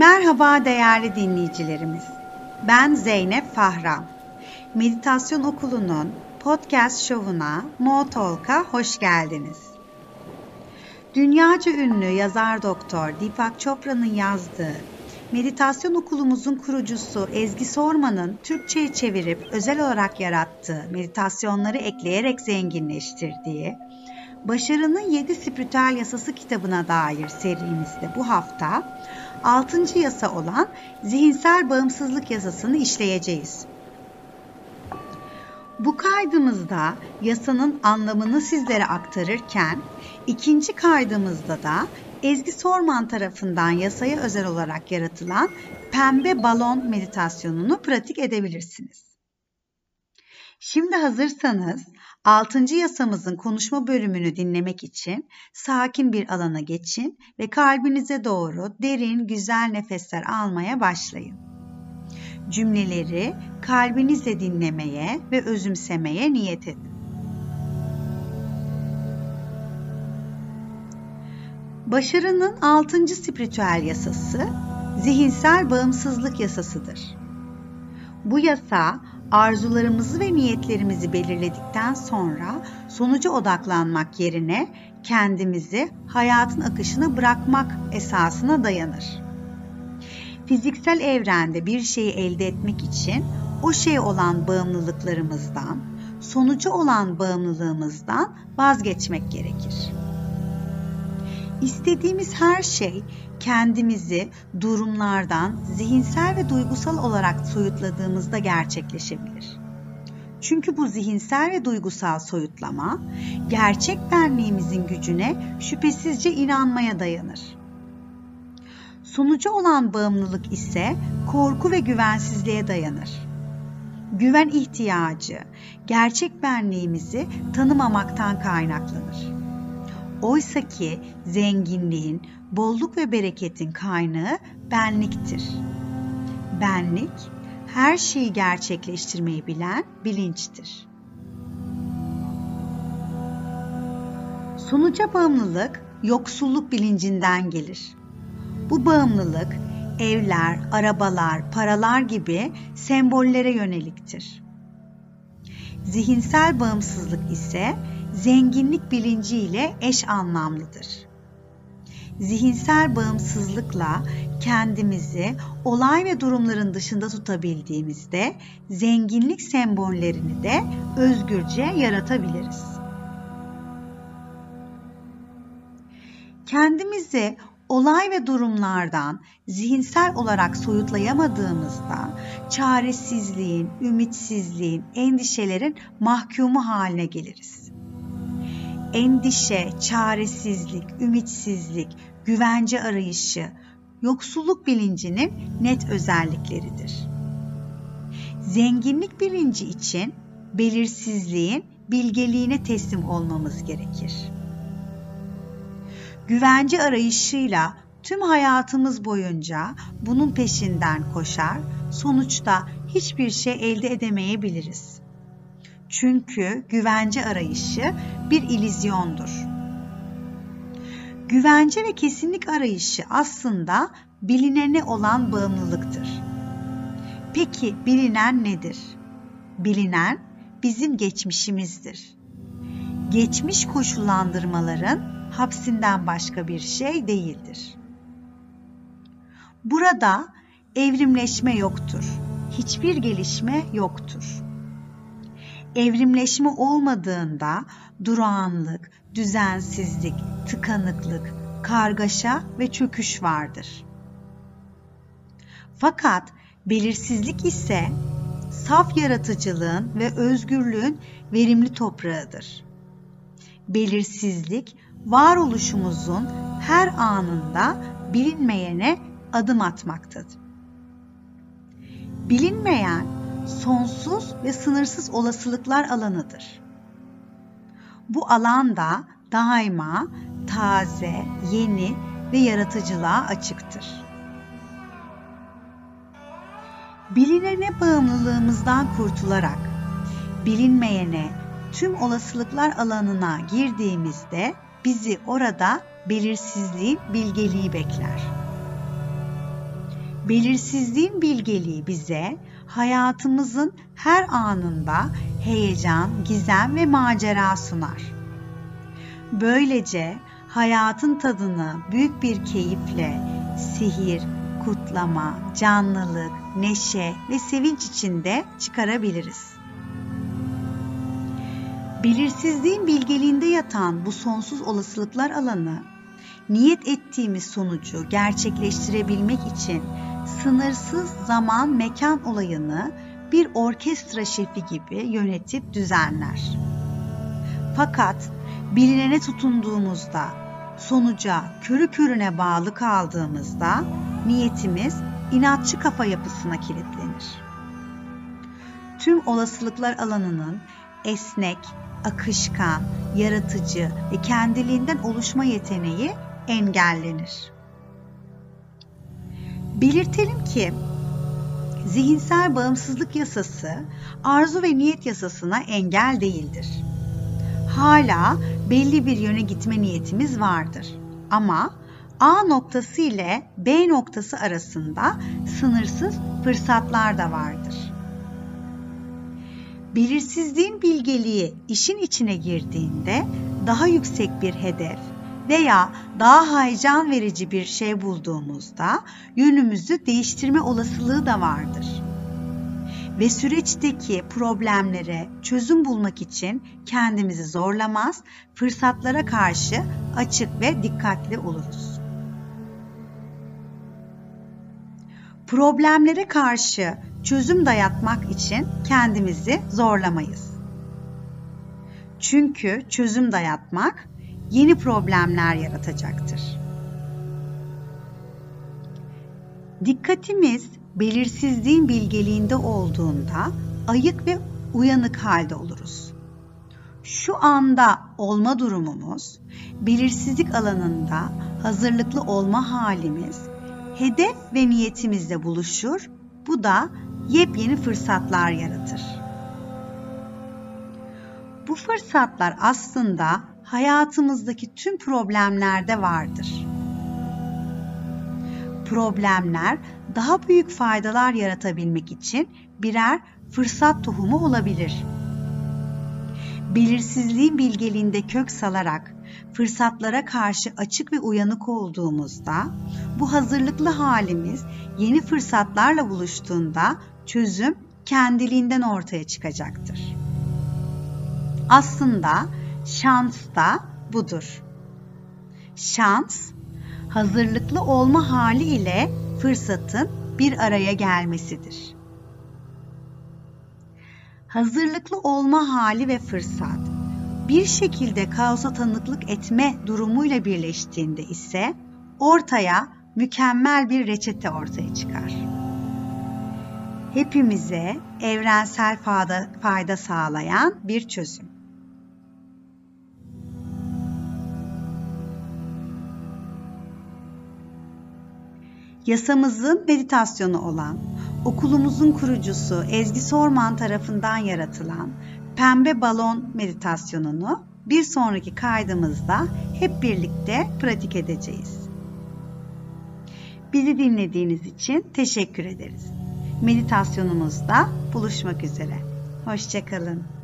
Merhaba değerli dinleyicilerimiz. Ben Zeynep Fahran. Meditasyon Okulu'nun podcast şovuna Mo Talk'a hoş geldiniz. Dünyaca ünlü yazar doktor Deepak Chopra'nın yazdığı Meditasyon okulumuzun kurucusu Ezgi Sorman'ın Türkçe'ye çevirip özel olarak yarattığı meditasyonları ekleyerek zenginleştirdiği Başarının 7 Spiritüel Yasası kitabına dair serimizde bu hafta 6. yasa olan zihinsel bağımsızlık yasasını işleyeceğiz. Bu kaydımızda yasanın anlamını sizlere aktarırken ikinci kaydımızda da Ezgi Sorman tarafından yasaya özel olarak yaratılan pembe balon meditasyonunu pratik edebilirsiniz. Şimdi hazırsanız 6. yasamızın konuşma bölümünü dinlemek için sakin bir alana geçin ve kalbinize doğru derin güzel nefesler almaya başlayın. Cümleleri kalbinizle dinlemeye ve özümsemeye niyet edin. Başarının 6. spiritüel yasası zihinsel bağımsızlık yasasıdır. Bu yasa arzularımızı ve niyetlerimizi belirledikten sonra sonuca odaklanmak yerine kendimizi hayatın akışına bırakmak esasına dayanır. Fiziksel evrende bir şeyi elde etmek için o şey olan bağımlılıklarımızdan, sonucu olan bağımlılığımızdan vazgeçmek gerekir. İstediğimiz her şey kendimizi durumlardan zihinsel ve duygusal olarak soyutladığımızda gerçekleşebilir. Çünkü bu zihinsel ve duygusal soyutlama gerçek benliğimizin gücüne şüphesizce inanmaya dayanır. Sonucu olan bağımlılık ise korku ve güvensizliğe dayanır. Güven ihtiyacı gerçek benliğimizi tanımamaktan kaynaklanır. Oysa ki zenginliğin, bolluk ve bereketin kaynağı benliktir. Benlik, her şeyi gerçekleştirmeyi bilen bilinçtir. Sonuca bağımlılık, yoksulluk bilincinden gelir. Bu bağımlılık, evler, arabalar, paralar gibi sembollere yöneliktir. Zihinsel bağımsızlık ise zenginlik bilinciyle eş anlamlıdır. Zihinsel bağımsızlıkla kendimizi olay ve durumların dışında tutabildiğimizde zenginlik sembollerini de özgürce yaratabiliriz. Kendimizi olay ve durumlardan zihinsel olarak soyutlayamadığımızda çaresizliğin, ümitsizliğin, endişelerin mahkumu haline geliriz endişe, çaresizlik, ümitsizlik, güvence arayışı, yoksulluk bilincinin net özellikleridir. Zenginlik bilinci için belirsizliğin bilgeliğine teslim olmamız gerekir. Güvence arayışıyla tüm hayatımız boyunca bunun peşinden koşar, sonuçta hiçbir şey elde edemeyebiliriz. Çünkü güvence arayışı bir ilizyondur. Güvence ve kesinlik arayışı aslında bilinene olan bağımlılıktır. Peki bilinen nedir? Bilinen bizim geçmişimizdir. Geçmiş koşullandırmaların hapsinden başka bir şey değildir. Burada evrimleşme yoktur. Hiçbir gelişme yoktur evrimleşme olmadığında durağanlık, düzensizlik, tıkanıklık, kargaşa ve çöküş vardır. Fakat belirsizlik ise saf yaratıcılığın ve özgürlüğün verimli toprağıdır. Belirsizlik varoluşumuzun her anında bilinmeyene adım atmaktadır. Bilinmeyen sonsuz ve sınırsız olasılıklar alanıdır. Bu alanda daima taze, yeni ve yaratıcılığa açıktır. Bilinene bağımlılığımızdan kurtularak bilinmeyene, tüm olasılıklar alanına girdiğimizde bizi orada belirsizliğin bilgeliği bekler. Belirsizliğin bilgeliği bize hayatımızın her anında heyecan, gizem ve macera sunar. Böylece hayatın tadını büyük bir keyifle, sihir, kutlama, canlılık, neşe ve sevinç içinde çıkarabiliriz. Belirsizliğin bilgeliğinde yatan bu sonsuz olasılıklar alanı, niyet ettiğimiz sonucu gerçekleştirebilmek için sınırsız zaman mekan olayını bir orkestra şefi gibi yönetip düzenler. Fakat bilinene tutunduğumuzda, sonuca körü körüne bağlı kaldığımızda niyetimiz inatçı kafa yapısına kilitlenir. Tüm olasılıklar alanının esnek, akışkan, yaratıcı ve kendiliğinden oluşma yeteneği engellenir. Belirtelim ki zihinsel bağımsızlık yasası arzu ve niyet yasasına engel değildir. Hala belli bir yöne gitme niyetimiz vardır. Ama A noktası ile B noktası arasında sınırsız fırsatlar da vardır. Belirsizliğin bilgeliği işin içine girdiğinde daha yüksek bir hedef veya daha heyecan verici bir şey bulduğumuzda yönümüzü değiştirme olasılığı da vardır. Ve süreçteki problemlere çözüm bulmak için kendimizi zorlamaz, fırsatlara karşı açık ve dikkatli oluruz. Problemlere karşı çözüm dayatmak için kendimizi zorlamayız. Çünkü çözüm dayatmak yeni problemler yaratacaktır. Dikkatimiz belirsizliğin bilgeliğinde olduğunda ayık ve uyanık halde oluruz. Şu anda olma durumumuz, belirsizlik alanında hazırlıklı olma halimiz, hedef ve niyetimizle buluşur. Bu da yepyeni fırsatlar yaratır. Bu fırsatlar aslında hayatımızdaki tüm problemlerde vardır. Problemler daha büyük faydalar yaratabilmek için birer fırsat tohumu olabilir. Belirsizliğin bilgeliğinde kök salarak fırsatlara karşı açık ve uyanık olduğumuzda bu hazırlıklı halimiz yeni fırsatlarla buluştuğunda çözüm kendiliğinden ortaya çıkacaktır. Aslında şans da budur. Şans, hazırlıklı olma hali ile fırsatın bir araya gelmesidir. Hazırlıklı olma hali ve fırsat bir şekilde kaosa tanıklık etme durumuyla birleştiğinde ise ortaya mükemmel bir reçete ortaya çıkar. Hepimize evrensel fayda, fayda sağlayan bir çözüm. Yasamızın meditasyonu olan, okulumuzun kurucusu Ezgi Sorman tarafından yaratılan Pembe Balon meditasyonunu bir sonraki kaydımızda hep birlikte pratik edeceğiz. Bizi dinlediğiniz için teşekkür ederiz. Meditasyonumuzda buluşmak üzere. Hoşçakalın.